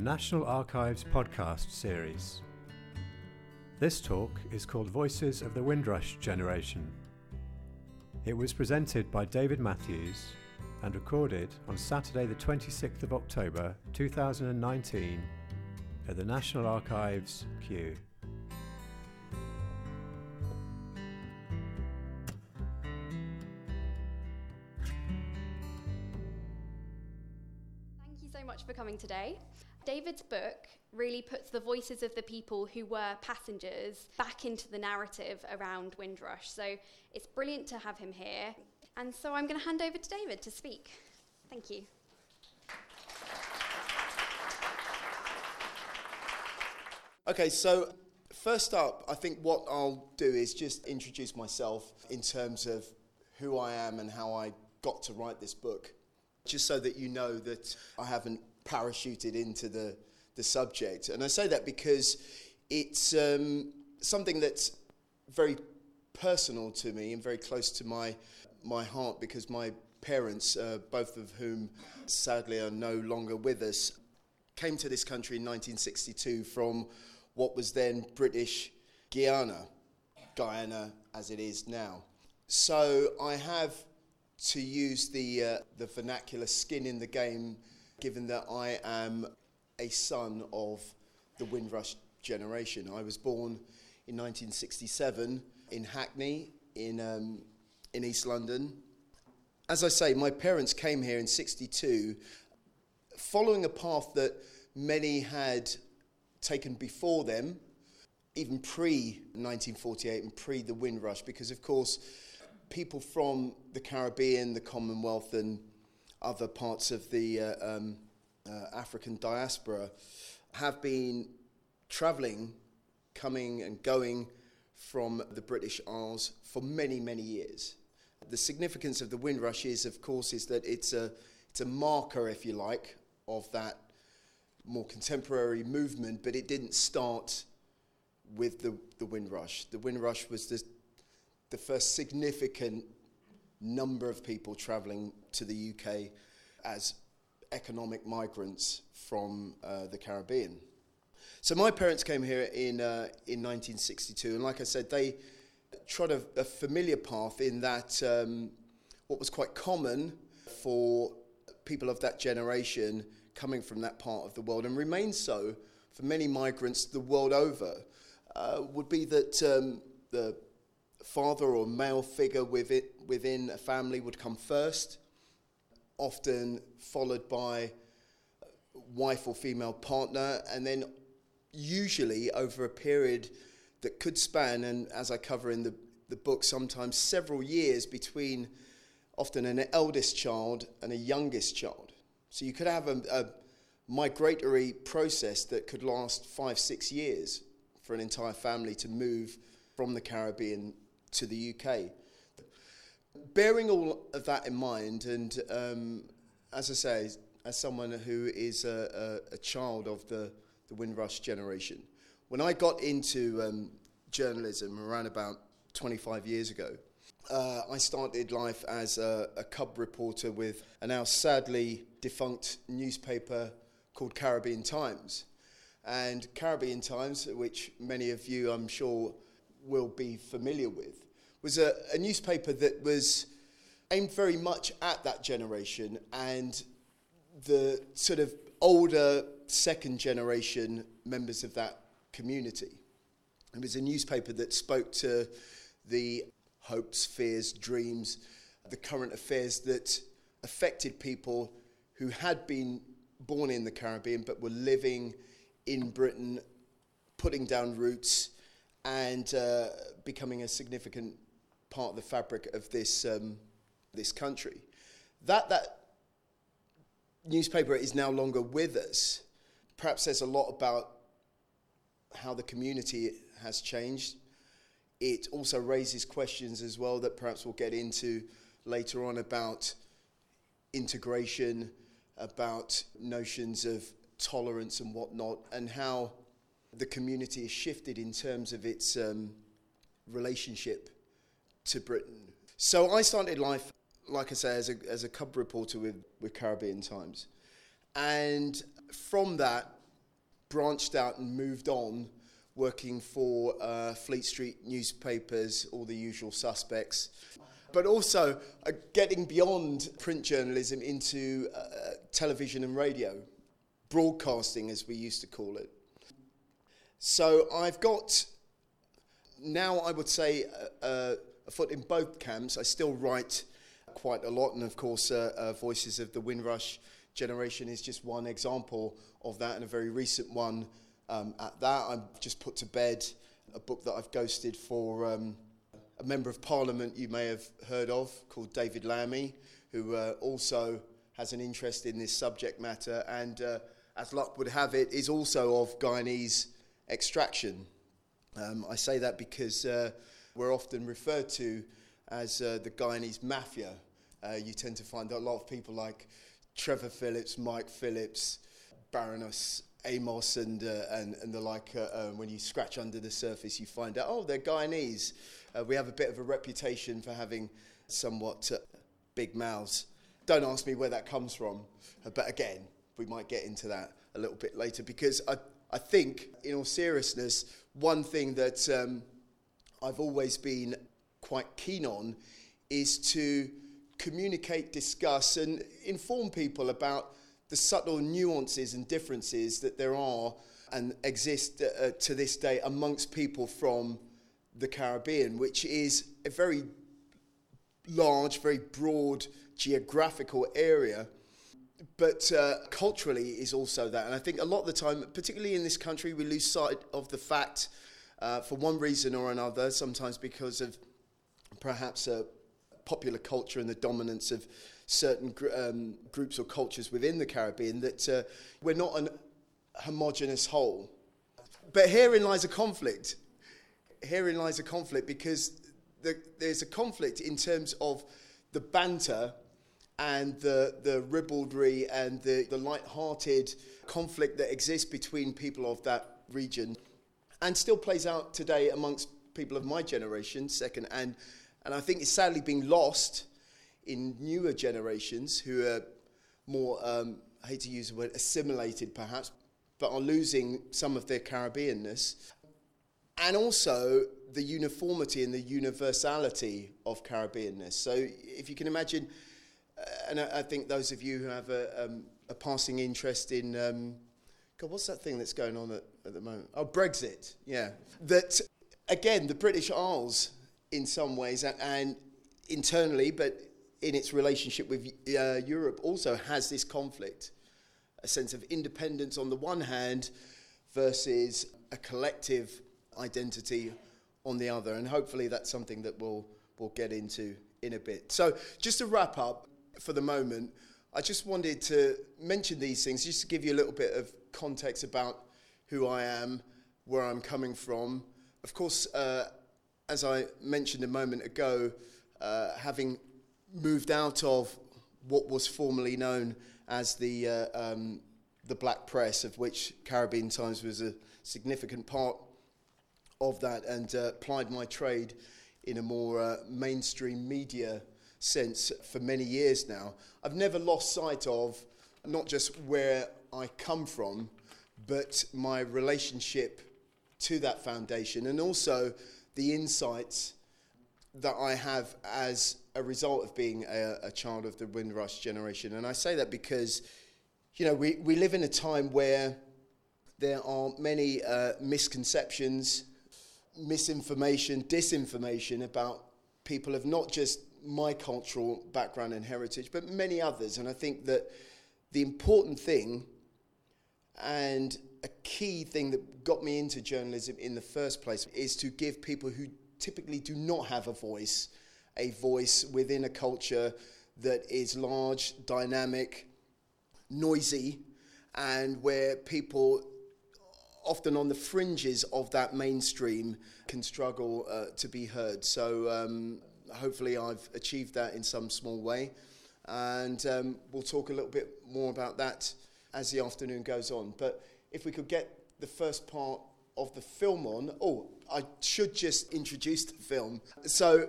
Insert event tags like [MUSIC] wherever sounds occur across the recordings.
the National Archives podcast series. This talk is called Voices of the Windrush Generation. It was presented by David Matthews and recorded on Saturday, the 26th of October 2019 at the National Archives, Kew. Really puts the voices of the people who were passengers back into the narrative around Windrush. So it's brilliant to have him here. And so I'm going to hand over to David to speak. Thank you. Okay, so first up, I think what I'll do is just introduce myself in terms of who I am and how I got to write this book, just so that you know that I haven't parachuted into the, the subject. And I say that because it's um, something that's very personal to me and very close to my, my heart because my parents, uh, both of whom sadly are no longer with us, came to this country in 1962 from what was then British Guiana, Guyana as it is now. So I have to use the, uh, the vernacular skin in the game, given that I am a son of the Windrush generation. I was born in 1967 in Hackney, in, um, in East London. As I say, my parents came here in 62, following a path that many had taken before them, even pre 1948 and pre the Windrush, because of course, people from the Caribbean, the Commonwealth, and other parts of the uh, um, uh, African diaspora have been travelling, coming and going from the British Isles for many, many years. The significance of the Windrush is, of course, is that it's a, it's a marker, if you like, of that more contemporary movement, but it didn't start with the, the Windrush. The Windrush was the, the first significant number of people travelling to the UK as economic migrants from uh, the Caribbean. So my parents came here in, uh, in 1962, and like I said, they trod a, a familiar path in that um, what was quite common for people of that generation coming from that part of the world, and remains so for many migrants the world over, uh, would be that um, the father or male figure with it, within a family would come first, often followed by wife or female partner, and then usually over a period that could span, and as I cover in the, the book, sometimes several years between often an eldest child and a youngest child. So you could have a, a migratory process that could last five, six years for an entire family to move from the Caribbean to the UK. Bearing all of that in mind, and um, as I say, as someone who is a, a, a, child of the, the Windrush generation, when I got into um, journalism around about 25 years ago, uh, I started life as a, a, cub reporter with a now sadly defunct newspaper called Caribbean Times. And Caribbean Times, which many of you I'm sure will be familiar with, was a, a newspaper that was aimed very much at that generation and the sort of older second generation members of that community. It was a newspaper that spoke to the hopes, fears, dreams, the current affairs that affected people who had been born in the Caribbean but were living in Britain, putting down roots, and uh, becoming a significant part of the fabric of this, um, this country. That, that newspaper is now longer with us. Perhaps says a lot about how the community has changed. It also raises questions as well that perhaps we'll get into later on about integration, about notions of tolerance and whatnot, and how the community has shifted in terms of its um, relationship to Britain. So I started life, like I say, as a, as a cub reporter with, with Caribbean Times. And from that, branched out and moved on, working for uh, Fleet Street newspapers, all the usual suspects. But also uh, getting beyond print journalism into uh, television and radio, broadcasting as we used to call it. So I've got now, I would say, uh, a foot in both camps. I still write quite a lot, and of course, uh, uh, Voices of the Windrush generation is just one example of that, and a very recent one um, at that. I've just put to bed a book that I've ghosted for um, a member of parliament you may have heard of called David Lammy, who uh, also has an interest in this subject matter, and uh, as luck would have it, is also of Guyanese extraction. Um, I say that because uh, we're often referred to as uh, the Guyanese mafia. Uh, you tend to find a lot of people like Trevor Phillips, Mike Phillips, Baroness Amos, and, uh, and, and the like. Uh, uh, when you scratch under the surface, you find out, oh, they're Guyanese. we have a bit of a reputation for having somewhat big mouths. Don't ask me where that comes from, but again, we might get into that a little bit later because I, I think, in all seriousness, one thing that um, I've always been quite keen on is to communicate, discuss, and inform people about the subtle nuances and differences that there are and exist uh, to this day amongst people from the Caribbean, which is a very large, very broad geographical area but uh, culturally is also that. And I think a lot of the time, particularly in this country, we lose sight of the fact, uh, for one reason or another, sometimes because of perhaps a popular culture and the dominance of certain gr- um, groups or cultures within the Caribbean, that uh, we're not an homogenous whole. But herein lies a conflict. Herein lies a conflict because the, there's a conflict in terms of the banter and the, the ribaldry and the, the light-hearted conflict that exists between people of that region and still plays out today amongst people of my generation, second, and, and I think it's sadly being lost in newer generations who are more, um, I hate to use the word assimilated perhaps, but are losing some of their Caribbeanness. And also the uniformity and the universality of Caribbeanness. So if you can imagine and I, I, think those of you who have a, um, a passing interest in, um, God, what's that thing that's going on at, at the moment? Oh, Brexit, yeah. That, again, the British Isles, in some ways, and, internally, but in its relationship with uh, Europe, also has this conflict a sense of independence on the one hand versus a collective identity on the other. And hopefully, that's something that we'll, we'll get into in a bit. So, just to wrap up, for the moment, I just wanted to mention these things just to give you a little bit of context about who I am, where I'm coming from. Of course, uh, as I mentioned a moment ago, uh, having moved out of what was formerly known as the, uh, um, the black press, of which Caribbean Times was a significant part of that, and uh, plied my trade in a more uh, mainstream media sense for many years now. I've never lost sight of not just where I come from, but my relationship to that foundation and also the insights that I have as a result of being a, a, child of the Windrush generation. And I say that because, you know, we, we live in a time where there are many uh, misconceptions, misinformation, disinformation about people of not just my cultural background and heritage, but many others. And I think that the important thing and a key thing that got me into journalism in the first place is to give people who typically do not have a voice a voice within a culture that is large, dynamic, noisy, and where people often on the fringes of that mainstream can struggle uh, to be heard. So um, hopefully I've achieved that in some small way. And um, we'll talk a little bit more about that as the afternoon goes on. But if we could get the first part of the film on, oh, I should just introduce the film. So,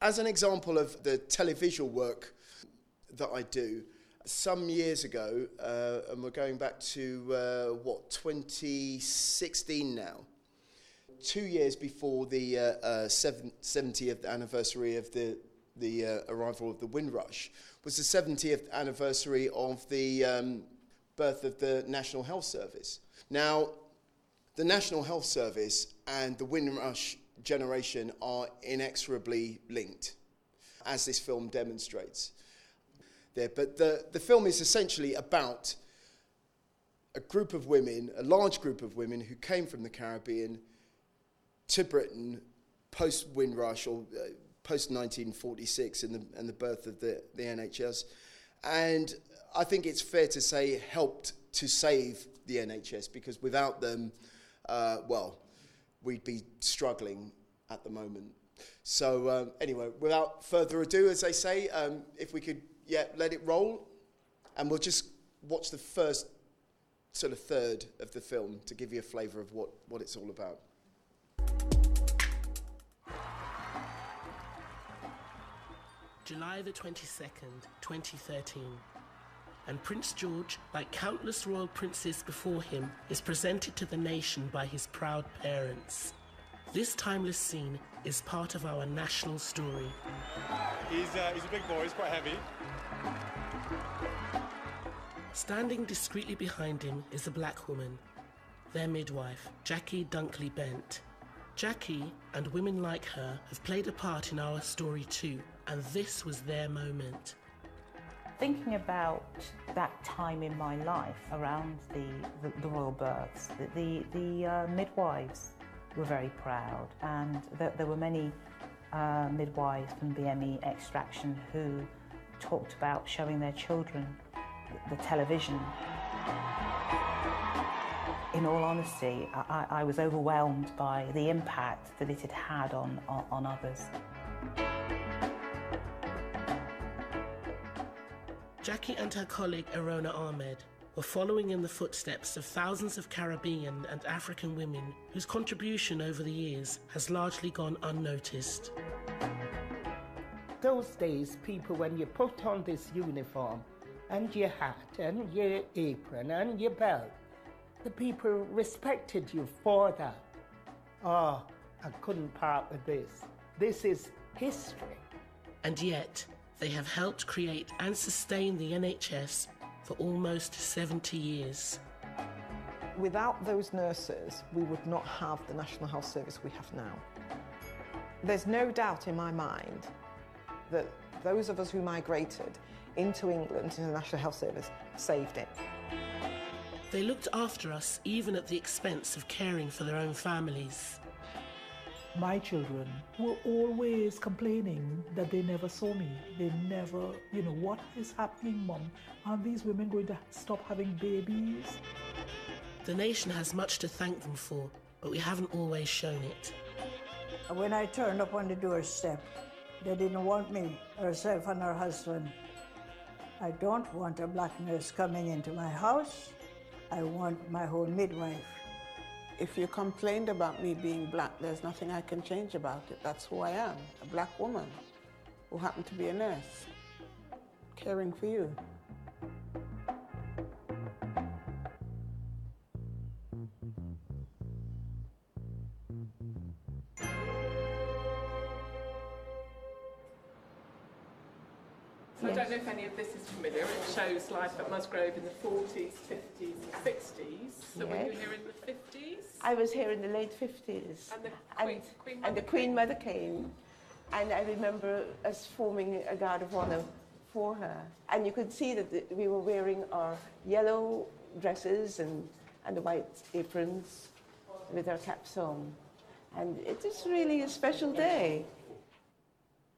as an example of the televisual work that I do, some years ago, uh, and we're going back to uh, what 2016 now. Two years before the uh, uh, 70th anniversary of the the uh, arrival of the Windrush was the 70th anniversary of the um, birth of the National Health Service. Now, the National Health Service and the Windrush generation are inexorably linked, as this film demonstrates. There, but the, the film is essentially about a group of women, a large group of women who came from the Caribbean to Britain post Windrush or uh, post 1946 and the, and the birth of the, the NHS. And I think it's fair to say helped to save the NHS because without them, uh, well, we'd be struggling at the moment. So um, anyway, without further ado, as they say, um, if we could, yeah, let it roll, and we'll just watch the first sort of third of the film to give you a flavour of what, what it's all about. July the 22nd, 2013 and Prince George, like countless royal princes before him, is presented to the nation by his proud parents. This timeless scene is part of our national story. He's, uh, he's a big boy, he's quite heavy. Standing discreetly behind him is a black woman, their midwife, Jackie Dunkley Bent. Jackie and women like her have played a part in our story too, and this was their moment thinking about that time in my life around the, the, the royal births, the, the, the uh, midwives were very proud, and th- there were many uh, midwives from BME extraction who talked about showing their children the, the television. In all honesty, I, I, was overwhelmed by the impact that it had had on, on, on others. Jackie and her colleague Arona Ahmed were following in the footsteps of thousands of Caribbean and African women whose contribution over the years has largely gone unnoticed. Those days, people, when you put on this uniform and your hat and your apron and your belt, the people respected you for that. Oh, I couldn't part with this. This is history. And yet, they have helped create and sustain the NHS for almost 70 years. Without those nurses, we would not have the National Health Service we have now. There's no doubt in my mind that those of us who migrated into England, into the National Health Service, saved it. They looked after us even at the expense of caring for their own families my children were always complaining that they never saw me. They never, you know, what is happening, mom? Are these women going to stop having babies? The nation has much to thank them for, but we haven't always shown it. When I turned up on the doorstep, they didn't want me, herself and her husband. I don't want a black nurse coming into my house. I want my own midwife. If you complained about me being black, there's nothing I can change about it. That's who I am, a black woman who happened to be a nurse, caring for you. Shows life at Musgrove in the 40s, 50s, and 60s. So yes. were you here in the 50s? I was here in the late 50s. And the Queen, and, Queen and the Queen came. Mother came. And I remember us forming a guard of honor for her. And you could see that we were wearing our yellow dresses and, and the white aprons with our caps on. And it is really a special day.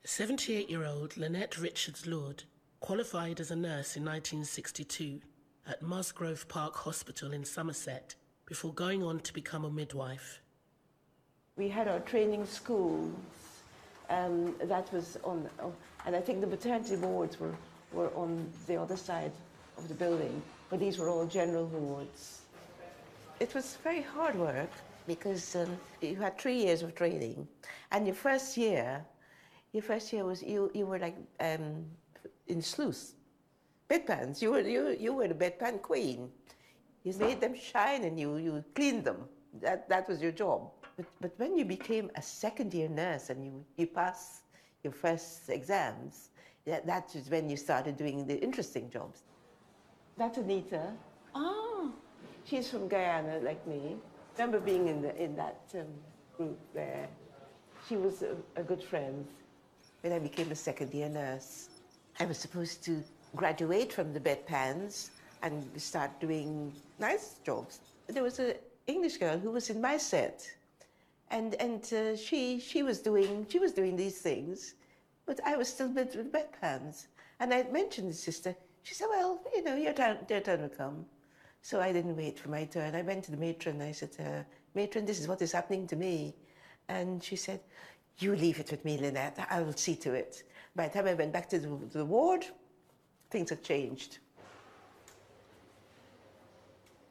78 year old Lynette Richards Lord qualified as a nurse in 1962 at Musgrove Park Hospital in Somerset before going on to become a midwife. We had our training schools, um, that was on, oh, and I think the maternity wards were, were on the other side of the building, but these were all general wards. It was very hard work because um, you had three years of training, and your first year your first year was you, you were like um, in Sluice. bedpans. You were, you, you were the bedpan queen. You made them shine and you, you cleaned them. That, that was your job. But, but when you became a second year nurse and you, you passed your first exams, that, that is when you started doing the interesting jobs. That's Anita. Ah, she's from Guyana, like me. remember being in, the, in that um, group there. She was a, a good friend. When I became a second year nurse, I was supposed to graduate from the bedpans and start doing nice jobs. There was an English girl who was in my set, and and uh, she she was doing she was doing these things, but I was still with the bedpans. And I mentioned the sister. She said, "Well, you know, your turn, your turn will come." So I didn't wait for my turn. I went to the matron. I said, uh, "Matron, this is what is happening to me," and she said, "You leave it with me, Lynette. I will see to it." By the time I went back to the, to the ward, things had changed.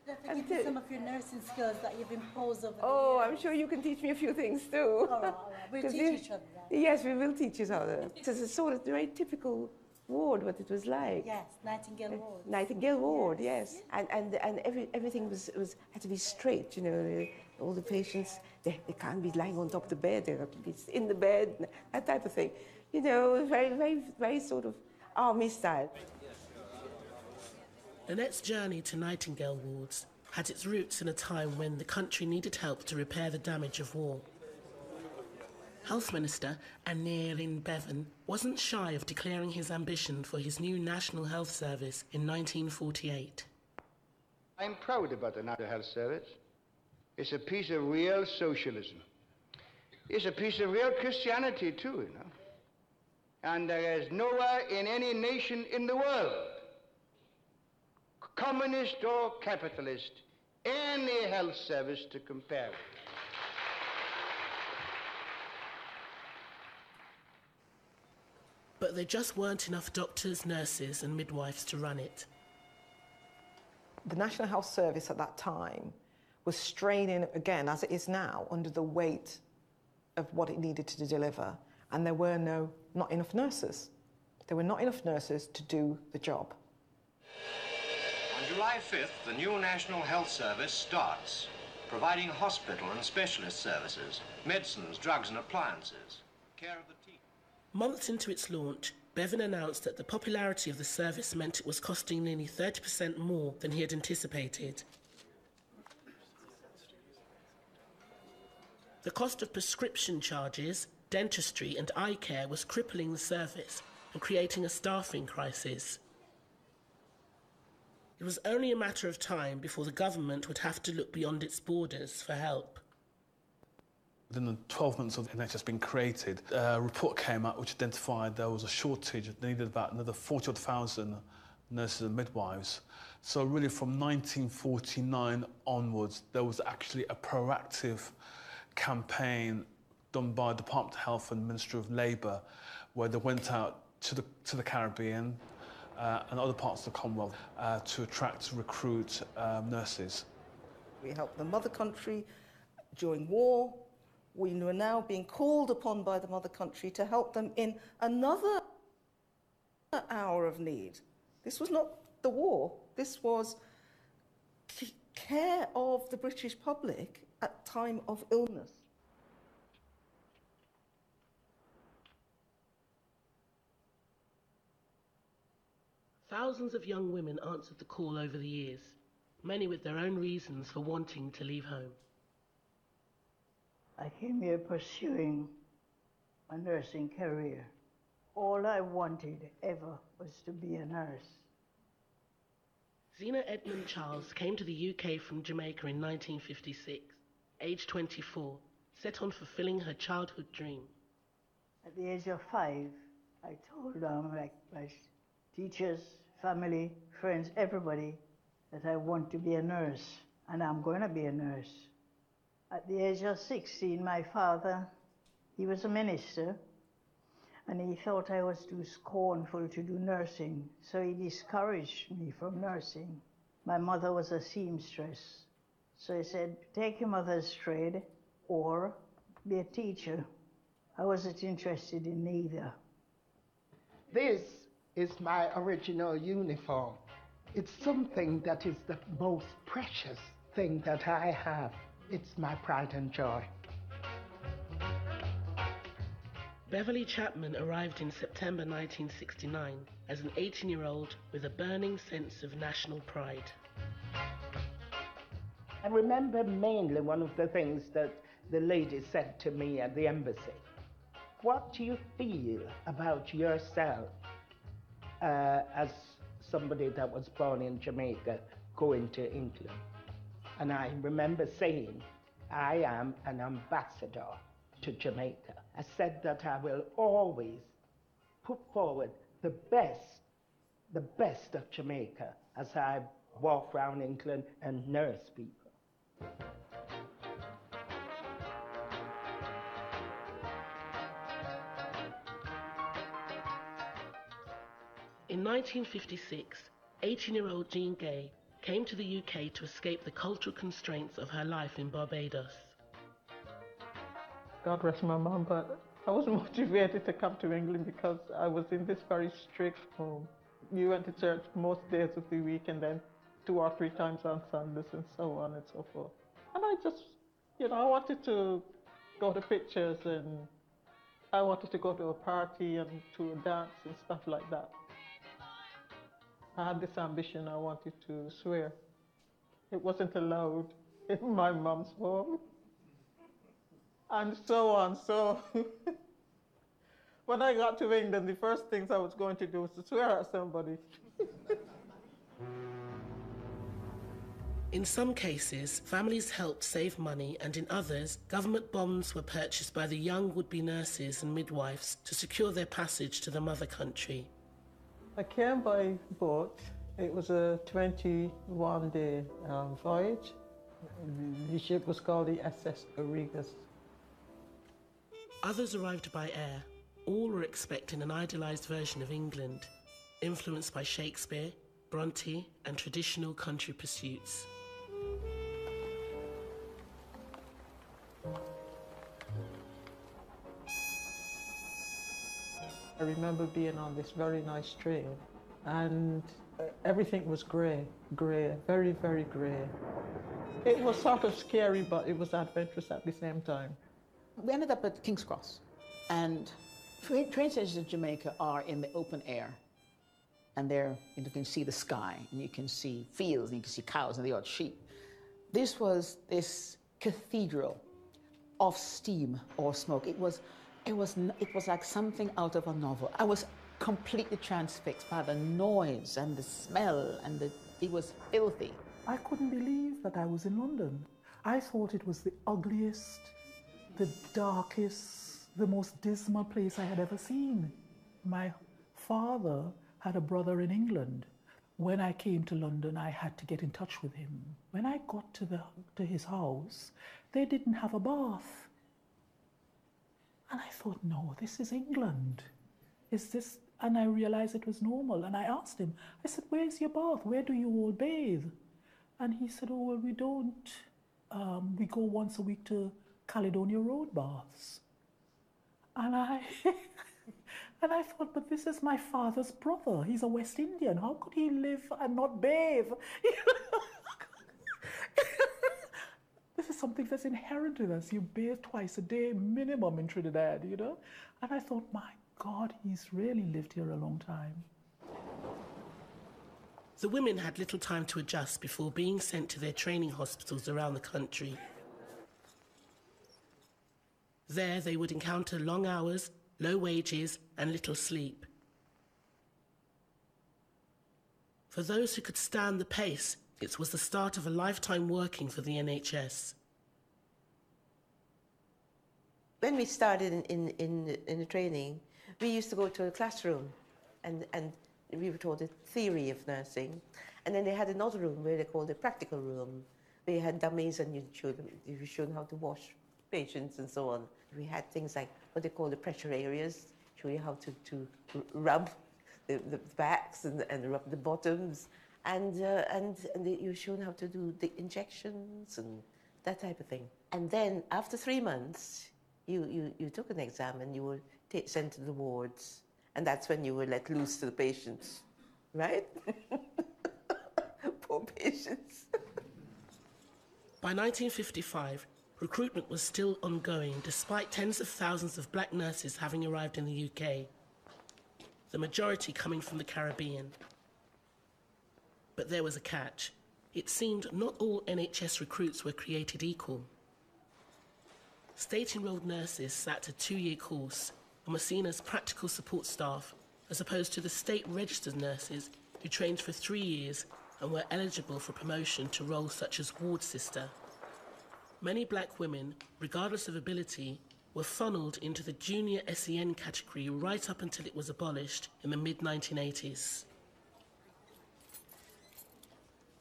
Forget me some of your nursing skills that you've imposed over Oh, I'm sure you can teach me a few things too. All right, all right. [LAUGHS] We'll teach you- each other that. Yes, we will teach each other. It is a sort of very typical ward, what it was like. Yes, Nightingale Ward. Nightingale Ward, yes. And, and, and every, everything was, was, had to be straight, you know. All the patients, they, they can't be lying on top of the bed, they have to be in the bed, that type of thing. You know, very, very, very sort of army style. Annette's journey to Nightingale wards had its roots in a time when the country needed help to repair the damage of war. Health Minister Aneurin Bevan wasn't shy of declaring his ambition for his new National Health Service in 1948. I'm proud about the National Health Service. It's a piece of real socialism. It's a piece of real Christianity, too, you know. And there is nowhere in any nation in the world, communist or capitalist, any health service to compare with. But there just weren't enough doctors, nurses, and midwives to run it. The National Health Service at that time was straining, again, as it is now, under the weight of what it needed to deliver. And there were no, not enough nurses. There were not enough nurses to do the job. On July 5th, the new National Health Service starts, providing hospital and specialist services, medicines, drugs and appliances, care of the team. Months into its launch, Bevan announced that the popularity of the service meant it was costing nearly 30% more than he had anticipated. The cost of prescription charges, dentistry, and eye care was crippling the service and creating a staffing crisis. It was only a matter of time before the government would have to look beyond its borders for help. Within the 12 months of NHS being created, a report came out which identified there was a shortage. They needed about another 40,000 nurses and midwives. So really from 1949 onwards, there was actually a proactive campaign done by the Department of Health and Ministry of Labour where they went out to the, to the Caribbean uh, and other parts of the Commonwealth uh, to attract, recruit um, nurses. We helped the mother country during war. We were now being called upon by the mother country to help them in another hour of need. This was not the war, this was care of the British public at time of illness. Thousands of young women answered the call over the years, many with their own reasons for wanting to leave home. I came here pursuing a nursing career. All I wanted ever was to be a nurse. Zena Edmund Charles came to the UK from Jamaica in 1956, aged 24, set on fulfilling her childhood dream. At the age of five, I told um, like my teachers, family, friends, everybody, that I want to be a nurse, and I'm going to be a nurse. At the age of 16, my father, he was a minister, and he thought I was too scornful to do nursing, so he discouraged me from nursing. My mother was a seamstress, so he said, take your mother's trade or be a teacher. I wasn't interested in neither. This is my original uniform. It's something that is the most precious thing that I have. It's my pride and joy. Beverly Chapman arrived in September 1969 as an 18 year old with a burning sense of national pride. I remember mainly one of the things that the lady said to me at the embassy. What do you feel about yourself uh, as somebody that was born in Jamaica going to England? And I remember saying, I am an ambassador to Jamaica. I said that I will always put forward the best, the best of Jamaica as I walk around England and nurse people. In 1956, 18 year old Jean Gay came to the UK to escape the cultural constraints of her life in Barbados. God rest my mom, but I was [LAUGHS] motivated to come to England because I was in this very strict home. You went to church most days of the week and then two or three times on Sundays and so on and so forth. And I just, you know, I wanted to go to pictures and I wanted to go to a party and to a dance and stuff like that. I had this ambition I wanted to swear. It wasn't allowed in my mom's home. And so on. So [LAUGHS] when I got to England, the first things I was going to do was to swear at somebody. In some cases, families helped save money, and in others, government bonds were purchased by the young would be nurses and midwives to secure their passage to the mother country. I came by boat. It was a 21 day um, voyage. The ship was called the SS Aurigas. Others arrived by air. All were expecting an idealised version of England, influenced by Shakespeare, Bronte, and traditional country pursuits. I remember being on this very nice train and uh, everything was grey, grey, very, very grey. It was sort of scary, but it was adventurous at the same time. We ended up at King's Cross, and train, train stations in Jamaica are in the open air. And there you can see the sky, and you can see fields, and you can see cows and the odd sheep. This was this cathedral of steam or smoke. It was it was, it was like something out of a novel. I was completely transfixed by the noise and the smell, and the, it was filthy. I couldn't believe that I was in London. I thought it was the ugliest, the darkest, the most dismal place I had ever seen. My father had a brother in England. When I came to London, I had to get in touch with him. When I got to, the, to his house, they didn't have a bath. And I thought, no, this is England. Is this? And I realized it was normal. And I asked him, I said, where's your bath? Where do you all bathe? And he said, oh, well, we don't. Um, we go once a week to Caledonia Road baths. And I, [LAUGHS] and I thought, but this is my father's brother. He's a West Indian. How could he live and not bathe? [LAUGHS] This is something that's inherent in us. You bathe twice a day minimum in Trinidad, you know? And I thought, my God, he's really lived here a long time. The women had little time to adjust before being sent to their training hospitals around the country. There, they would encounter long hours, low wages, and little sleep. For those who could stand the pace, was the start of a lifetime working for the NHS. When we started in, in, in, in the training, we used to go to a classroom and, and we were taught the theory of nursing. And then they had another room where they called the practical room. We had dummies and you showed, you showed how to wash patients and so on. We had things like what they call the pressure areas, show you how to, to rub the, the backs and, and rub the bottoms and, uh, and, and you shown how to do the injections and that type of thing. And then after three months, you, you, you took an exam and you were sent to the wards And that's when you were let loose to the patients, right? [LAUGHS] Poor patients. By 1955, recruitment was still ongoing despite tens of thousands of black nurses having arrived in the UK, the majority coming from the Caribbean. But there was a catch. It seemed not all NHS recruits were created equal. State enrolled nurses sat a two year course and were seen as practical support staff, as opposed to the state registered nurses who trained for three years and were eligible for promotion to roles such as ward sister. Many black women, regardless of ability, were funneled into the junior SEN category right up until it was abolished in the mid 1980s.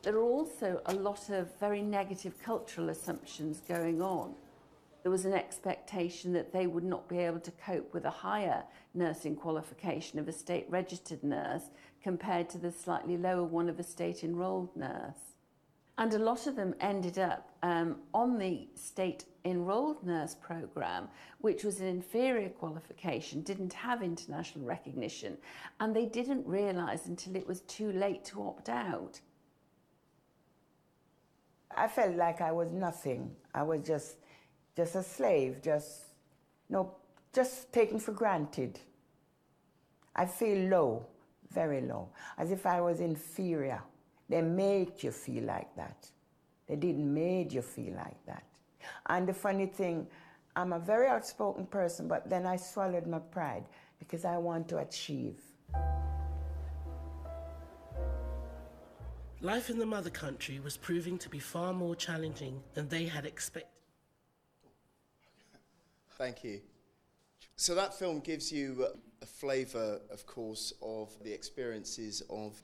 There are also a lot of very negative cultural assumptions going on. There was an expectation that they would not be able to cope with a higher nursing qualification of a state registered nurse compared to the slightly lower one of a state enrolled nurse. And a lot of them ended up um, on the state enrolled nurse program, which was an inferior qualification, didn't have international recognition, and they didn't realize until it was too late to opt out. I felt like I was nothing. I was just, just a slave, just, no, just taken for granted. I feel low, very low, as if I was inferior. They make you feel like that. They didn't make you feel like that. And the funny thing, I'm a very outspoken person, but then I swallowed my pride because I want to achieve. Life in the mother country was proving to be far more challenging than they had expected. Thank you. So that film gives you a flavour, of course, of the experiences of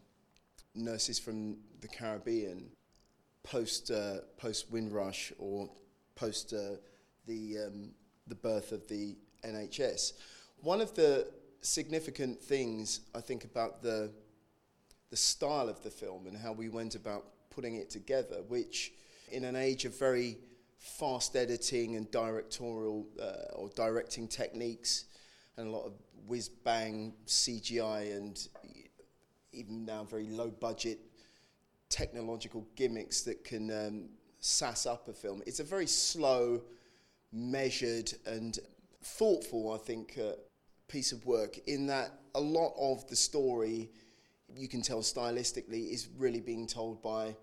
nurses from the Caribbean post uh, post Windrush or post uh, the um, the birth of the NHS. One of the significant things I think about the the style of the film and how we went about putting it together, which in an age of very fast editing and directorial uh, or directing techniques and a lot of whiz bang CGI and even now very low budget technological gimmicks that can um, sass up a film. It's a very slow, measured, and thoughtful, I think, uh, piece of work in that a lot of the story you can tell stylistically is really being told by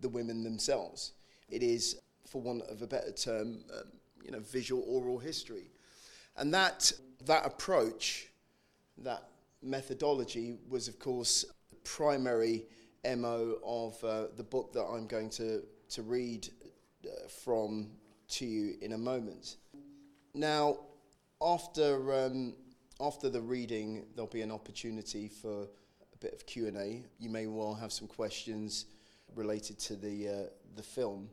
the women themselves. It is, for want of a better term, um, you know, visual oral history. And that, that approach, that methodology was, of course, the primary MO of uh, the book that I'm going to, to read uh, from to you in a moment. Now, after, um, after the reading, there'll be an opportunity for bit of Q&A. You may well have some questions related to the, uh, the film.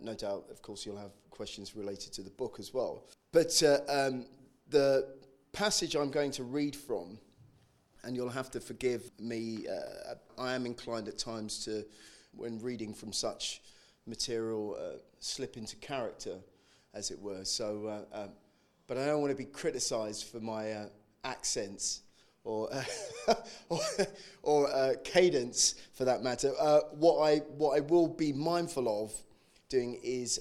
No doubt, of course, you'll have questions related to the book as well. But uh, um, the passage I'm going to read from and you'll have to forgive me. Uh, I am inclined at times to, when reading from such material, uh, slip into character, as it were. So, uh, um, but I don't want to be criticised for my uh, accents or [LAUGHS] or, or uh, cadence, for that matter. Uh, what I what I will be mindful of doing is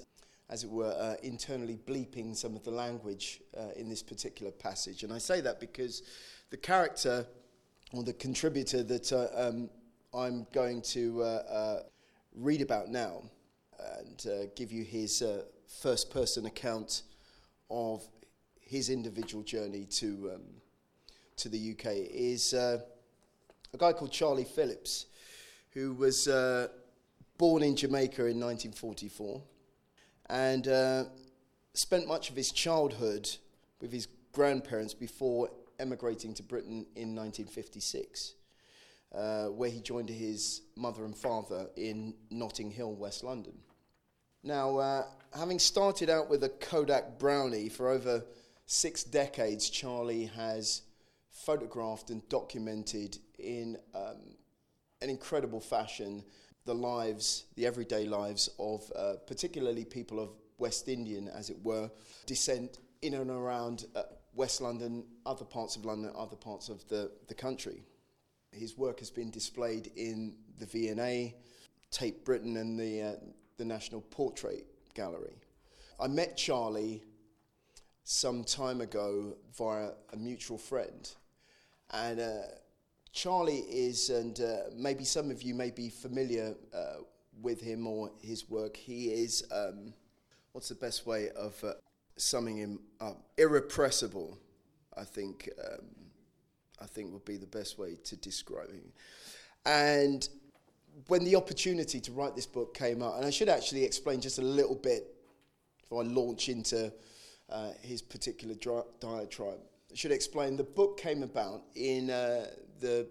as it were, uh, internally bleeping some of the language uh, in this particular passage. And I say that because the character or the contributor that uh, um, I'm going to uh, uh, read about now and uh, give you his uh, first person account of his individual journey to, um, to the UK is uh, a guy called Charlie Phillips, who was born in Jamaica in 1944 and spent much of his childhood with his grandparents before emigrating to Britain in 1956, uh, where he joined his mother and father in Notting Hill, West London. Now, uh, having started out with a Kodak Brownie for over six decades, Charlie has photographed and documented in um, an incredible fashion the lives, the everyday lives of uh, particularly people of West Indian, as it were, descent in and around uh, West London, other parts of London, other parts of the, the country. His work has been displayed in the V&A, Tate Britain, and the, uh, the National Portrait Gallery. I met Charlie some time ago via a mutual friend. And uh, Charlie is, and uh, maybe some of you may be familiar uh, with him or his work. He is, um, what's the best way of uh, summing him up? Irrepressible, I think. Um, I think would be the best way to describe him. And when the opportunity to write this book came out, and I should actually explain just a little bit before I launch into uh, his particular dri- diatribe. Should explain the book came about in uh, the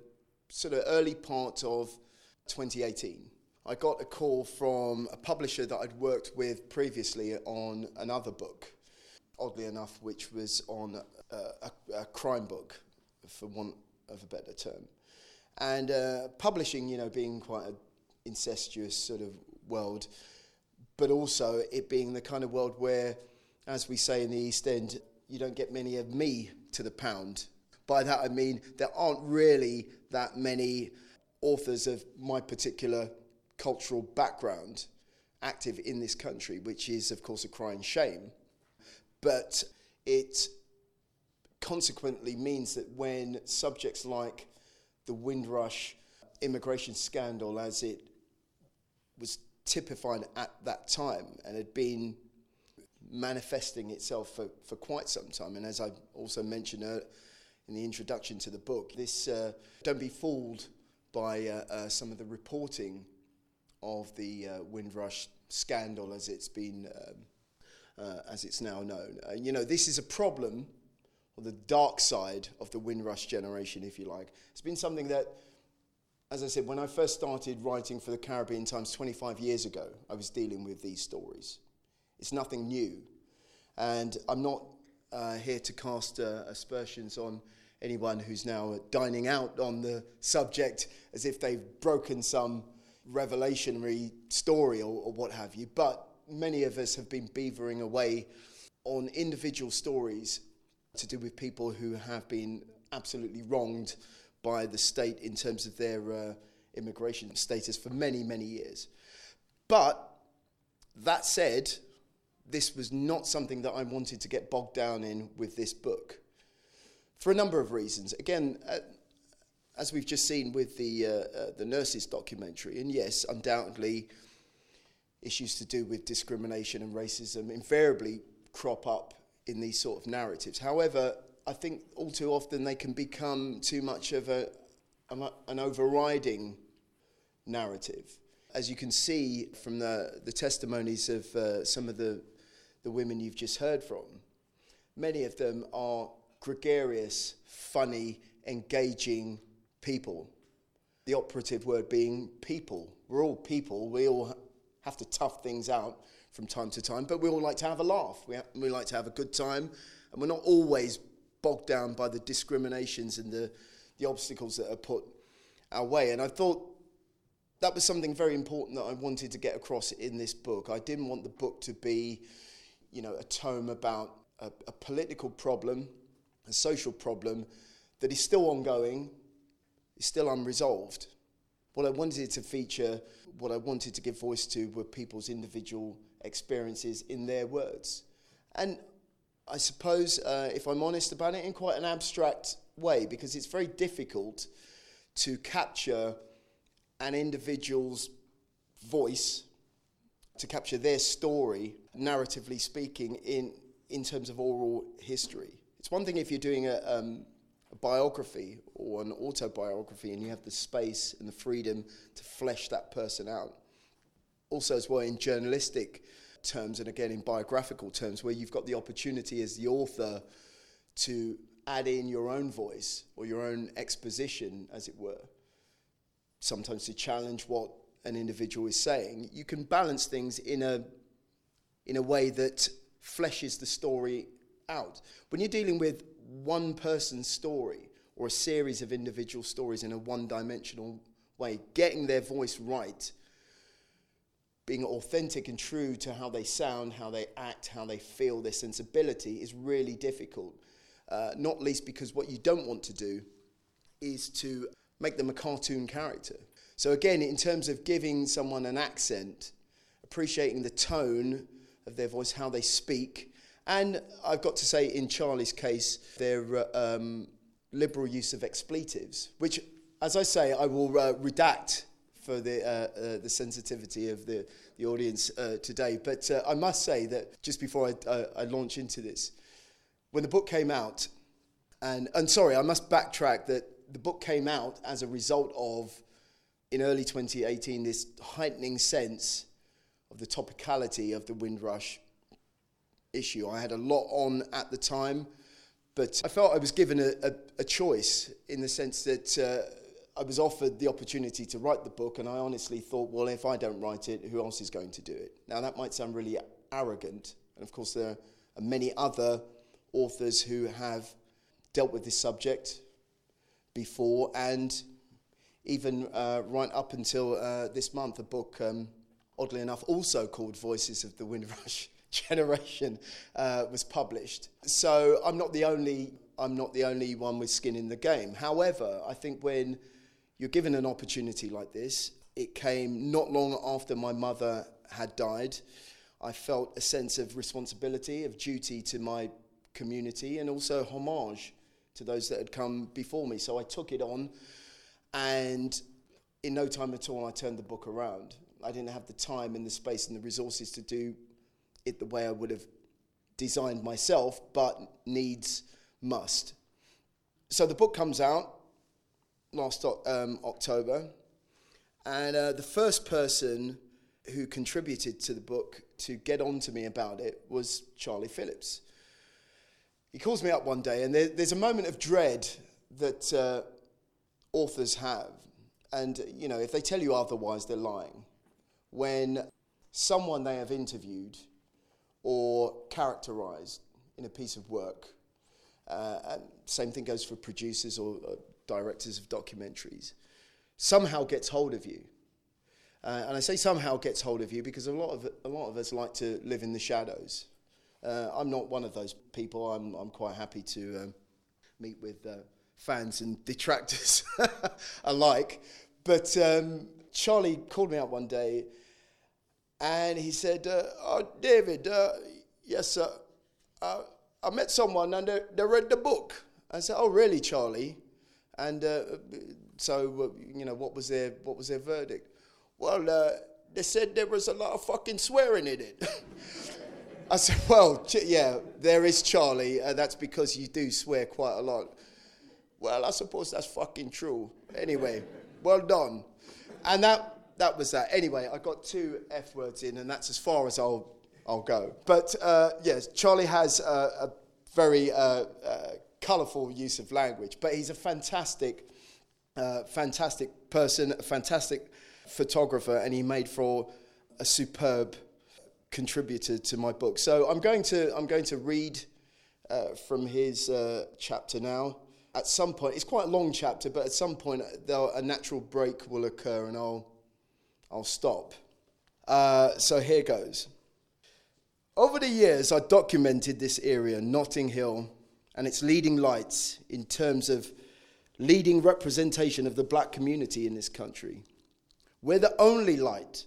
sort of early part of 2018. I got a call from a publisher that I'd worked with previously on another book, oddly enough, which was on a, a, a crime book, for want of a better term. And uh, publishing, you know, being quite an incestuous sort of world, but also it being the kind of world where as we say in the East End, you don't get many of me to the pound. By that I mean there aren't really that many authors of my particular cultural background active in this country, which is, of course, a crying shame. But it consequently means that when subjects like the Windrush immigration scandal, as it was typified at that time and had been manifesting itself for, for quite some time. And as I also mentioned uh, in the introduction to the book, this uh, don't be fooled by uh, uh some of the reporting of the uh, Windrush scandal as it's been, um, uh, as it's now known. you know, this is a problem, or the dark side of the Windrush generation, if you like. It's been something that as I said, when I first started writing for the Caribbean Times 25 years ago, I was dealing with these stories. It's nothing new. And I'm not uh, here to cast uh, aspersions on anyone who's now dining out on the subject as if they've broken some revelationary story or, or what have you. But many of us have been beavering away on individual stories to do with people who have been absolutely wronged by the state in terms of their uh, immigration status for many, many years. But that said, this was not something that I wanted to get bogged down in with this book for a number of reasons. Again, uh, as we've just seen with the, uh, uh, the nurses documentary, and yes, undoubtedly, issues to do with discrimination and racism invariably crop up in these sort of narratives. However, I think all too often they can become too much of a, an overriding narrative. As you can see from the, the testimonies of uh, some of the the women you've just heard from. Many of them are gregarious, funny, engaging people. The operative word being people. We're all people. We all have to tough things out from time to time, but we all like to have a laugh. We, ha- we like to have a good time, and we're not always bogged down by the discriminations and the, the obstacles that are put our way. And I thought that was something very important that I wanted to get across in this book. I didn't want the book to be you know, a tome about a, a political problem, a social problem that is still ongoing, is still unresolved. What I wanted to feature, what I wanted to give voice to were people's individual experiences in their words. And I suppose, uh, if I'm honest about it, in quite an abstract way, because it's very difficult to capture an individual's voice to capture their story, narratively speaking, in, in terms of oral history. It's one thing if you're doing a, um, a biography or an autobiography and you have the space and the freedom to flesh that person out. Also, as well, in journalistic terms and again in biographical terms, where you've got the opportunity as the author to add in your own voice or your own exposition, as it were. Sometimes to challenge what an individual is saying, you can balance things in a, in a way that fleshes the story out. When you're dealing with one person's story or a series of individual stories in a one dimensional way, getting their voice right, being authentic and true to how they sound, how they act, how they feel, their sensibility is really difficult. uh, not least because what you don't want to do is to make them a cartoon character. So, again, in terms of giving someone an accent, appreciating the tone of their voice, how they speak, and I've got to say, in Charlie's case, their uh, um, liberal use of expletives, which, as I say, I will uh, redact for the, uh, uh, the sensitivity of the, the audience uh, today. But uh, I must say that just before I, I launch into this, when the book came out, and, and sorry, I must backtrack that the book came out as a result of, in early 2018, this heightening sense of the topicality of the Windrush issue. I had a lot on at the time, but I felt I was given a, a, a choice in the sense that uh, I was offered the opportunity to write the book, and I honestly thought, well, if I don't write it, who else is going to do it? Now, that might sound really arrogant, and of course, there are many other authors who have dealt with this subject before, and even uh, right up until uh, this month, a book, um, oddly enough, also called Voices of the Windrush [LAUGHS] Generation, uh, was published. So I'm not the only I'm not the only one with skin in the game. However, I think when you're given an opportunity like this, it came not long after my mother had died. I felt a sense of responsibility, of duty to my community, and also homage to those that had come before me. So I took it on, and in no time at all, I turned the book around. I didn't have the time and the space and the resources to do it the way I would have designed myself, but needs must. So the book comes out last um, October, and uh, the first person who contributed to the book to get on to me about it was Charlie Phillips. He calls me up one day, and there, there's a moment of dread that uh, authors have. And, you know, if they tell you otherwise, they're lying. When someone they have interviewed or characterized in a piece of work, uh, and same thing goes for producers or uh, directors of documentaries, somehow gets hold of you. Uh, and I say somehow gets hold of you because a lot of, a lot of us like to live in the shadows. Uh, I'm not one of those people. I'm, I'm quite happy to um, meet with uh, fans and detractors [LAUGHS] alike. But um, Charlie called me up one day and he said, uh, Oh, David, uh, yes, sir. Uh, I met someone and they, they, read the book. I said, Oh, really, Charlie? And uh, so, you know, what was their, what was their verdict? Well, uh, they said there was a lot of fucking swearing in it. [LAUGHS] I said, Well, yeah, there is Charlie. Uh, that's because you do swear quite a lot. Well, I suppose that's fucking true. Anyway, well done. And that that was that. Anyway, I got two F words in, and that's as far as I'll, I'll go. But uh, yes, Charlie has a, a very uh, uh, colourful use of language, but he's a fantastic, uh, fantastic person, a fantastic photographer, and he made for a superb contributor to my book. So I'm going to, I'm going to read uh, from his uh, chapter now. At some point, it's quite a long chapter, but at some point, a natural break will occur, and I'll I'll stop. Uh, so here goes. Over the years, I documented this area, Notting Hill, and its leading lights in terms of leading representation of the black community in this country. We're the only light.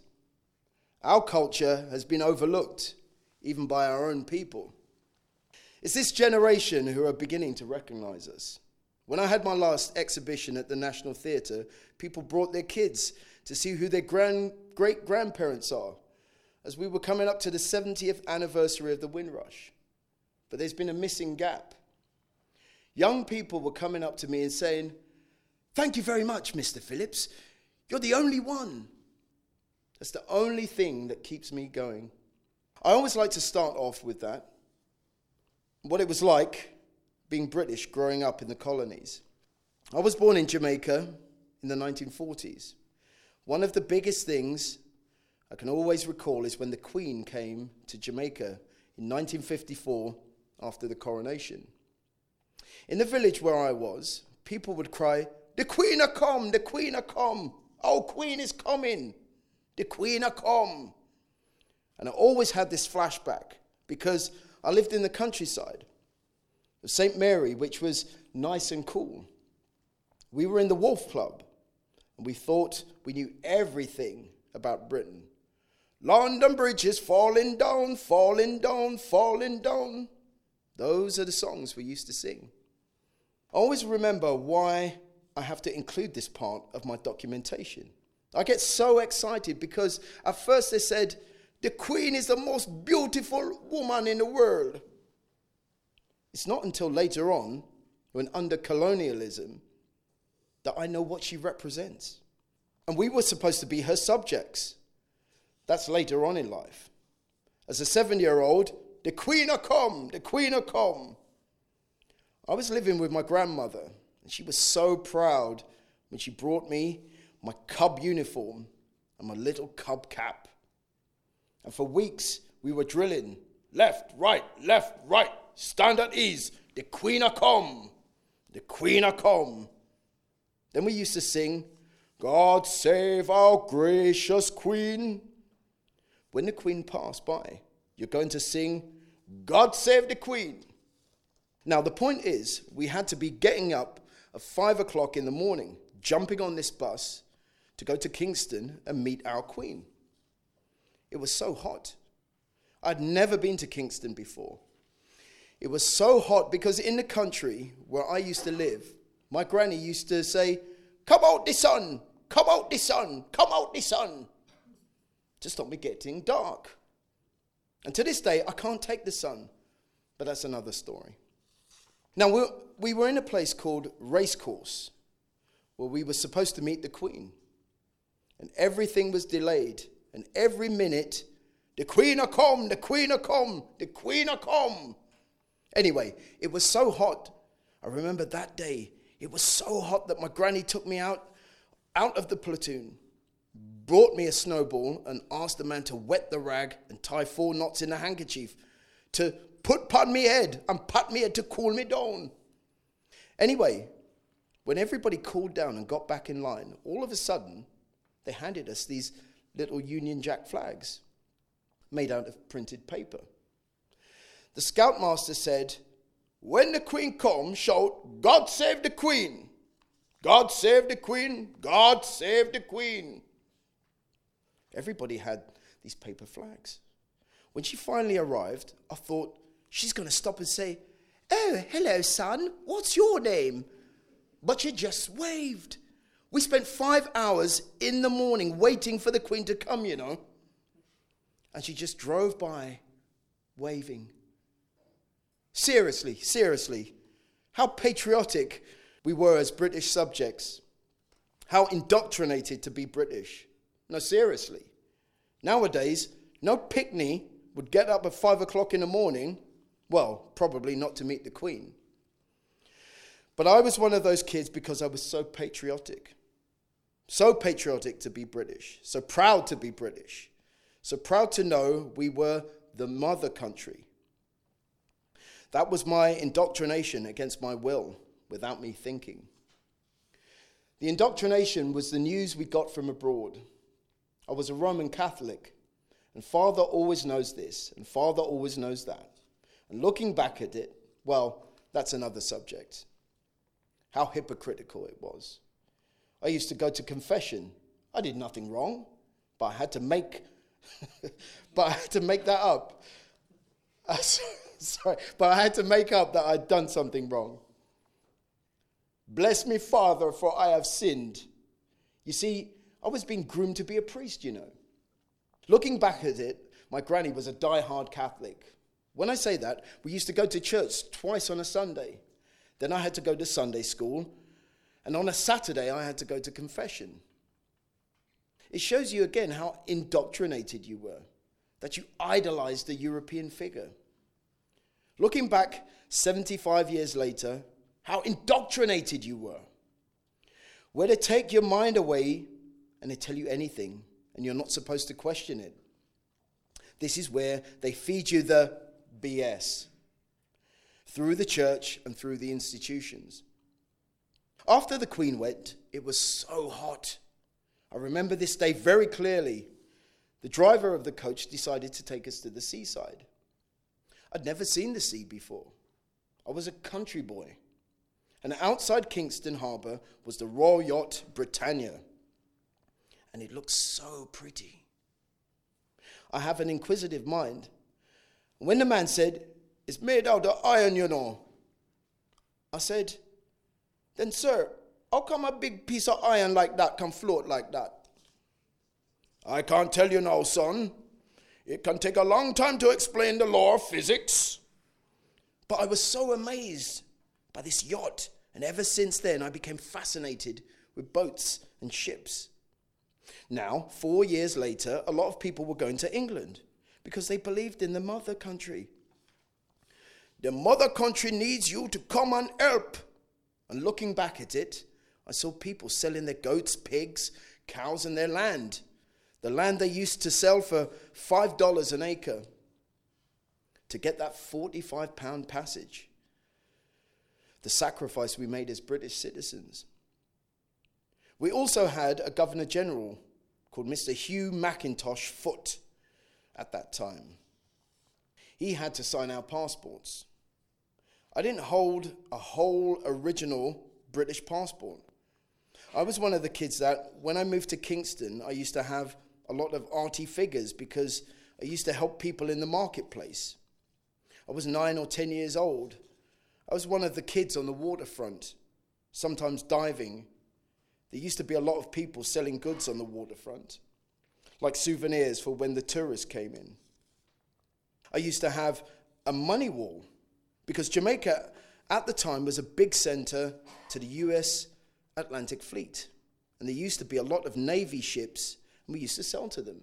Our culture has been overlooked, even by our own people. It's this generation who are beginning to recognize us. When I had my last exhibition at the National Theatre, people brought their kids to see who their grand, great grandparents are as we were coming up to the 70th anniversary of the Windrush. But there's been a missing gap. Young people were coming up to me and saying, Thank you very much, Mr. Phillips. You're the only one. That's the only thing that keeps me going. I always like to start off with that. What it was like being British growing up in the colonies. I was born in Jamaica in the 1940s. One of the biggest things I can always recall is when the Queen came to Jamaica in 1954 after the coronation. In the village where I was, people would cry, The Queen a come, the Queen a come, oh, Queen is coming, the Queen a come. And I always had this flashback because I lived in the countryside. St. Mary, which was nice and cool. We were in the Wolf Cub, and we thought we knew everything about Britain. London Bridge is falling down, falling down, falling down. Those are the songs we used to sing. I always remember why I have to include this part of my documentation. I get so excited because at first they said, the Queen is the most beautiful woman in the world. It's not until later on, when under colonialism, that I know what she represents. And we were supposed to be her subjects. That's later on in life. As a seven year old, the Queen will come, the Queen will come. I was living with my grandmother, and she was so proud when she brought me my cub uniform and my little cub cap. And for weeks, we were drilling left, right, left, right, stand at ease, the Queen will come, the Queen will come. Then we used to sing, God save our gracious Queen. When the Queen passed by, you're going to sing, God save the Queen. Now, the point is, we had to be getting up at five o'clock in the morning, jumping on this bus to go to Kingston and meet our Queen. It was so hot. I'd never been to Kingston before. It was so hot because in the country where I used to live, my granny used to say, Come out the sun, come out the sun, come out the sun, to stop me getting dark. And to this day, I can't take the sun, but that's another story. Now, we we were in a place called Racecourse, where we were supposed to meet the Queen. And everything was delayed, and every minute, the Queen will come, the Queen will come, the Queen will come. Anyway, it was so hot. I remember that day, it was so hot that my granny took me out, out of the platoon, brought me a snowball, and asked the man to wet the rag and tie four knots in a handkerchief to put upon me head and pat me head to cool me down. Anyway, when everybody cooled down and got back in line, all of a sudden, they handed us these little Union Jack flags made out of printed paper. The scoutmaster said, When the Queen comes, shout, God save the Queen! God save the Queen! God save the Queen! Everybody had these paper flags. When she finally arrived, I thought, she's going to stop and say, Oh, hello, son, what's your name? But she just waved. We spent five hours in the morning waiting for the Queen to come, you know. And she just drove by waving. Seriously, seriously, how patriotic we were as British subjects. How indoctrinated to be British. No, seriously. Nowadays, no pickney would get up at five o'clock in the morning. Well, probably not to meet the Queen. But I was one of those kids because I was so patriotic. So patriotic to be British. So proud to be British. So proud to know we were the mother country. That was my indoctrination against my will, without me thinking. The indoctrination was the news we got from abroad. I was a Roman Catholic, and Father always knows this, and Father always knows that. And looking back at it, well, that's another subject. How hypocritical it was. I used to go to confession. I did nothing wrong, but I had to make, [LAUGHS] but I had to make that up. [LAUGHS] [LAUGHS] Sorry, but I had to make up that I'd done something wrong. Bless me, Father, for I have sinned. You see, I was being groomed to be a priest, you know. Looking back at it, my granny was a die-hard Catholic. When I say that, we used to go to church twice on a Sunday. Then I had to go to Sunday school, and on a Saturday, I had to go to confession. It shows you again how indoctrinated you were, that you idolized the European figure. Looking back 75 years later, how indoctrinated you were. Where they take your mind away and they tell you anything, and you're not supposed to question it. This is where they feed you the BS through the church and through the institutions. After the Queen went, it was so hot. I remember this day very clearly. The driver of the coach decided to take us to the seaside. I'd never seen the sea before. I was a country boy. And outside Kingston Harbour was the royal yacht Britannia. And it looked so pretty. I have an inquisitive mind. When the man said, It's made out of iron, you know, I said, Then, sir, how come a big piece of iron like that can float like that? I can't tell you now, son. It can take a long time to explain the law of physics. But I was so amazed by this yacht, and ever since then I became fascinated with boats and ships. Now, four years later, a lot of people were going to England because they believed in the mother country. The mother country needs you to come and help. And looking back at it, I saw people selling their goats, pigs, cows, and their land. The land they used to sell for $5 an acre to get that 45 pound passage. The sacrifice we made as British citizens. We also had a Governor General called Mr. Hugh Mackintosh Foot at that time. He had to sign our passports. I didn't hold a whole original British passport. I was one of the kids that, when I moved to Kingston, I used to have a lot of arty figures because I used to help people in the marketplace. I was nine or ten years old. I was one of the kids on the waterfront, sometimes diving. There used to be a lot of people selling goods on the waterfront, like souvenirs for when the tourists came in. I used to have a money wall because Jamaica at the time was a big center to the US Atlantic Fleet. And there used to be a lot of Navy ships, we used to sell to them.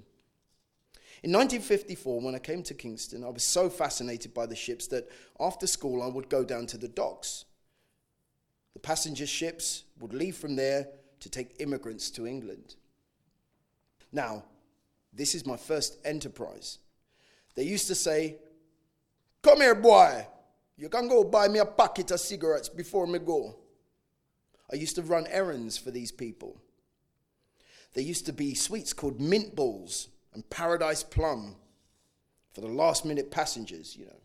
In 1954, when I came to Kingston, I was so fascinated by the ships that after school I would go down to the docks. The passenger ships would leave from there to take immigrants to England. Now, this is my first enterprise. They used to say, Come here, boy. You can go buy me a packet of cigarettes before me go. I used to run errands for these people. There used to be sweets called mint balls and paradise plum for the last minute passengers, you know.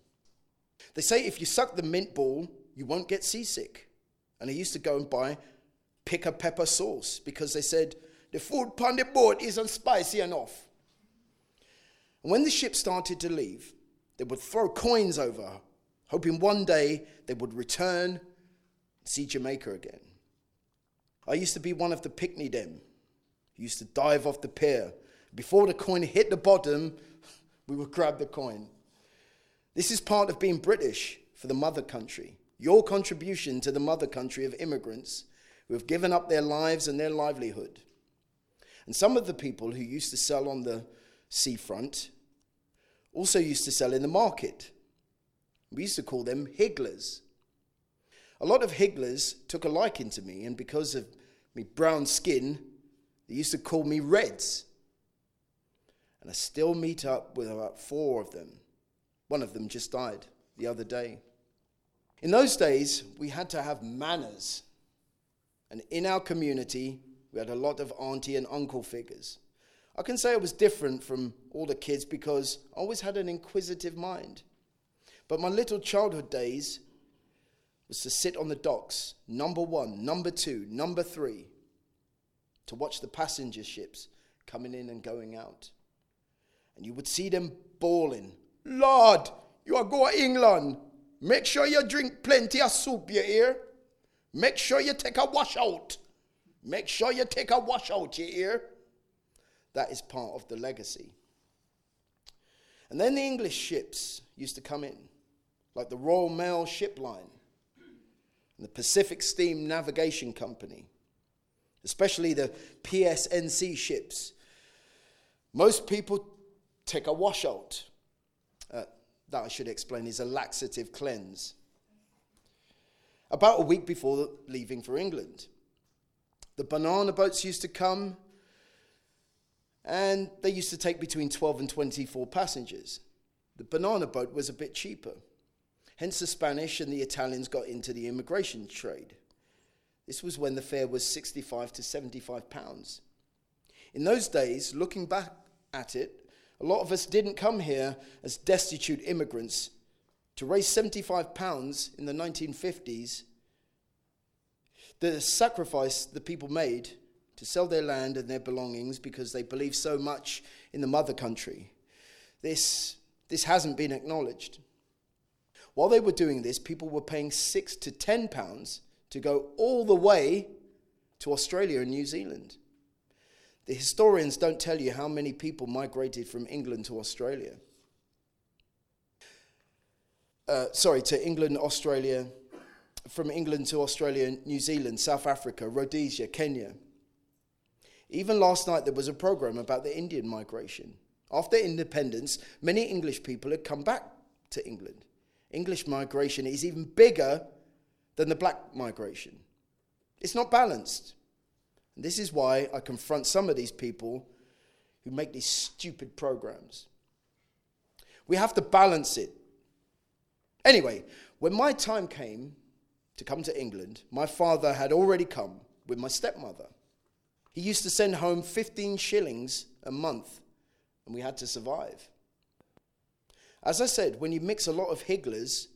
They say if you suck the mint ball, you won't get seasick. And I used to go and buy Pickapeppa sauce because they said the food upon the boat isn't spicy enough. And when the ship started to leave, they would throw coins over, hoping one day they would return and see Jamaica again. I used to be one of the pickney them who used to dive off the pier. Before the coin hit the bottom, [LAUGHS] we would grab the coin. This is part of being British for the mother country. Your contribution to the mother country of immigrants who have given up their lives and their livelihood. And some of the people who used to sell on the seafront also used to sell in the market. We used to call them higglers. A lot of higglers took a liking to me, and because of me brown skin, they used to call me Reds. And I still meet up with about four of them. One of them just died the other day. In those days, we had to have manners. And in our community, we had a lot of auntie and uncle figures. I can say I was different from all the kids because I always had an inquisitive mind. But my little childhood days was to sit on the docks, number one, number two, number three, to watch the passenger ships coming in and going out. And you would see them bawling, Lord, you are going to England. Make sure you drink plenty of soup, you hear? Make sure you take a washout. Make sure you take a washout, you hear? That is part of the legacy. And then the English ships used to come in, like the Royal Mail Ship Line and the Pacific Steam Navigation Company, especially the PSNC ships. Most people take a washout. Uh, that I should explain is a laxative cleanse. About a week before leaving for England, the banana boats used to come and they used to take between 12 and 24 passengers. The banana boat was a bit cheaper. Hence, the Spanish and the Italians got into the immigration trade. This was when the fare was 65 to 75 pounds. In those days, looking back at it, a lot of us didn't come here as destitute immigrants to raise 75 pounds in the 1950s, the sacrifice the people made to sell their land and their belongings because they believed so much in the mother country, this, this hasn't been acknowledged. While they were doing this, people were paying six to ten pounds to go all the way to Australia and New Zealand. The historians don't tell you how many people migrated from England to Australia. Uh, sorry, to England, Australia, from England to Australia, New Zealand, South Africa, Rhodesia, Kenya. Even last night, there was a program about the Indian migration. After independence, many English people had come back to England. English migration is even bigger than the black migration. It's not balanced. And this is why I confront some of these people who make these stupid programs. We have to balance it. Anyway, when my time came to come to England, my father had already come with my stepmother. He used to send home 15 shillings a month, and we had to survive. As I said, when you mix a lot of higglers,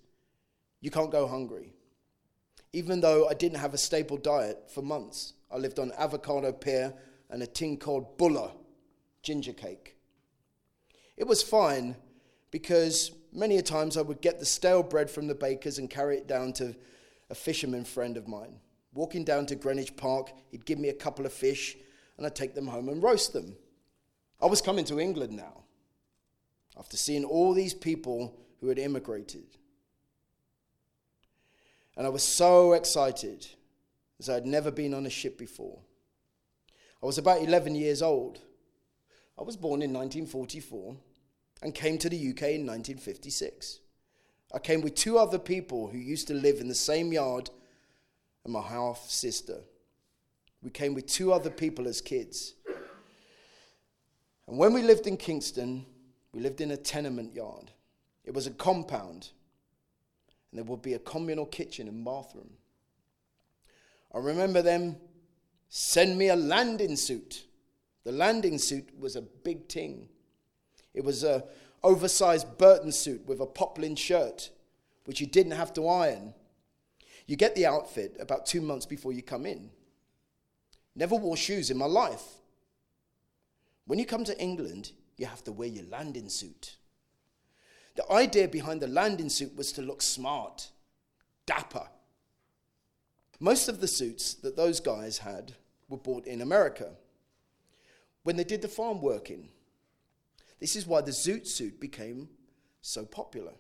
you can't go hungry. Even though I didn't have a stable diet for months, I lived on avocado pear and a tin called bulla, ginger cake. It was fine because many a times I would get the stale bread from the bakers and carry it down to a fisherman friend of mine. Walking down to Greenwich Park, he'd give me a couple of fish and I'd take them home and roast them. I was coming to England now after seeing all these people who had immigrated. And I was so excited as I had never been on a ship before. I was about 11 years old. I was born in 1944 and came to the UK in 1956. I came with two other people who used to live in the same yard and my half sister. We came with two other people as kids. And when we lived in Kingston, we lived in a tenement yard. It was a compound, and there would be a communal kitchen and bathroom. I remember them send me a landing suit. The landing suit was a big thing. It was a oversized Burton suit with a poplin shirt, which you didn't have to iron. You get the outfit about two months before you come in. Never wore shoes in my life. When you come to England, you have to wear your landing suit. The idea behind the landing suit was to look smart, dapper. Most of the suits that those guys had were bought in America when they did the farm working. This is why the zoot suit became so popular.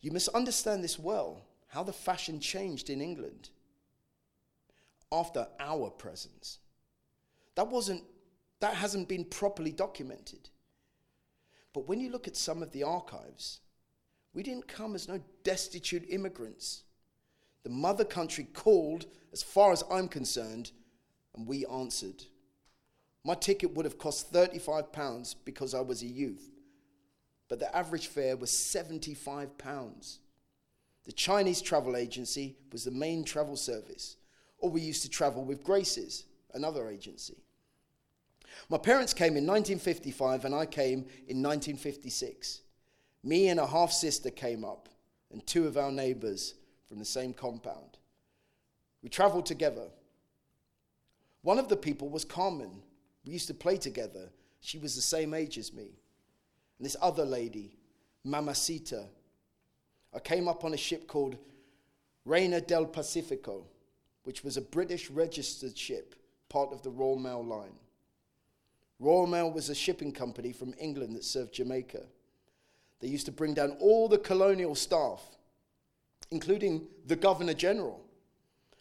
You must understand this well how the fashion changed in England after our presence. That wasn't that hasn't been properly documented. But when you look at some of the archives, we didn't come as no destitute immigrants. The mother country called, as far as I'm concerned, and we answered. My ticket would have cost £35 because I was a youth, but the average fare was £75. The Chinese travel agency was the main travel service, or we used to travel with Grace's, another agency. My parents came in 1955 and I came in 1956. Me and a half sister came up, and two of our neighbors from the same compound. We traveled together. One of the people was Carmen. We used to play together. She was the same age as me. And this other lady, Mamacita, I came up on a ship called Reina del Pacifico, which was a British registered ship, part of the Royal Mail Line. Royal Mail was a shipping company from England that served Jamaica. They used to bring down all the colonial staff, including the Governor General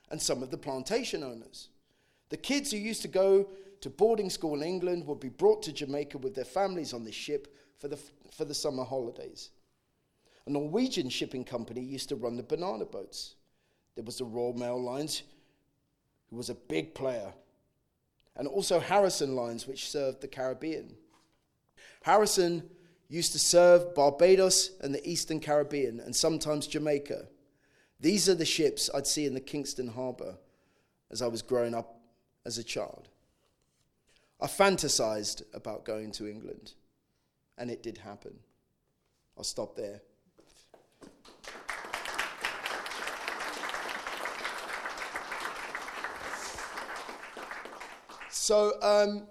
and some of the plantation owners. The kids who used to go to boarding school in England would be brought to Jamaica with their families on the ship for the, for the summer holidays. A Norwegian shipping company used to run the banana boats. There was the Royal Mail Lines, who was a big player, and also Harrison Lines, which served the Caribbean. Harrison used to serve Barbados and the Eastern Caribbean, and sometimes Jamaica. These are the ships I'd see in the Kingston Harbour as I was growing up as a child. I fantasized about going to England, and it did happen. I'll stop there. So, um,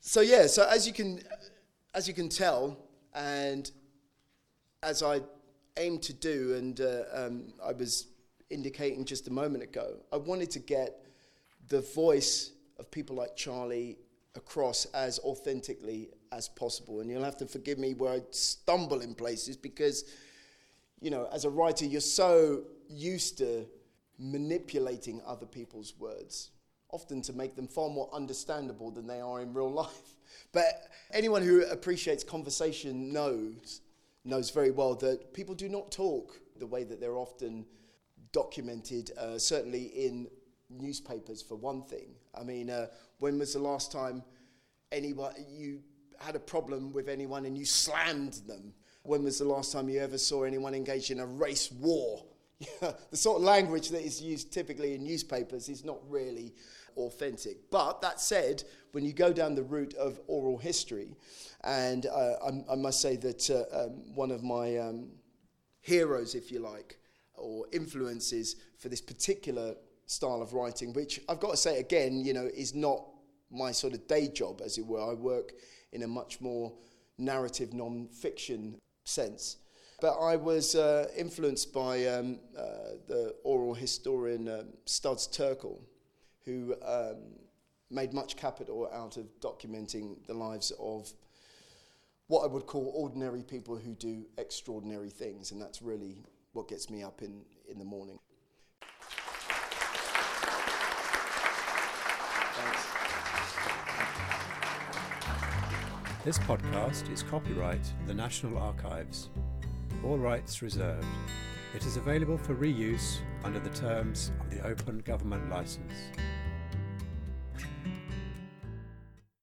so yeah. So as you can, as you can tell, and as I aim to do, and uh, um, I was indicating just a moment ago, I wanted to get the voice of people like Charlie across as authentically as possible. And you'll have to forgive me where I stumble in places because, you know, as a writer, you're so used to manipulating other people's words, often to make them far more understandable than they are in real life. [LAUGHS] But anyone who appreciates conversation knows knows very well that people do not talk the way that they're often documented, uh, certainly in newspapers for one thing. I mean, uh, when was the last time anyone you had a problem with anyone and you slammed them? When was the last time you ever saw anyone engaged in a race war? [LAUGHS] the sort of language that is used typically in newspapers is not really authentic. But that said, when you go down the route of oral history, and uh, I, I, must say that uh, um, one of my um, heroes, if you like, or influences for this particular style of writing, which I've got to say again, you know, is not my sort of day job, as it were. I work in a much more narrative non-fiction sense. But I was uh, influenced by um, uh, the oral historian um, Studs Terkel, who um, made much capital out of documenting the lives of what I would call ordinary people who do extraordinary things, and that's really what gets me up in, in the morning. This podcast is copyright the National Archives. All rights reserved. It is available for reuse under the terms of the Open Government License.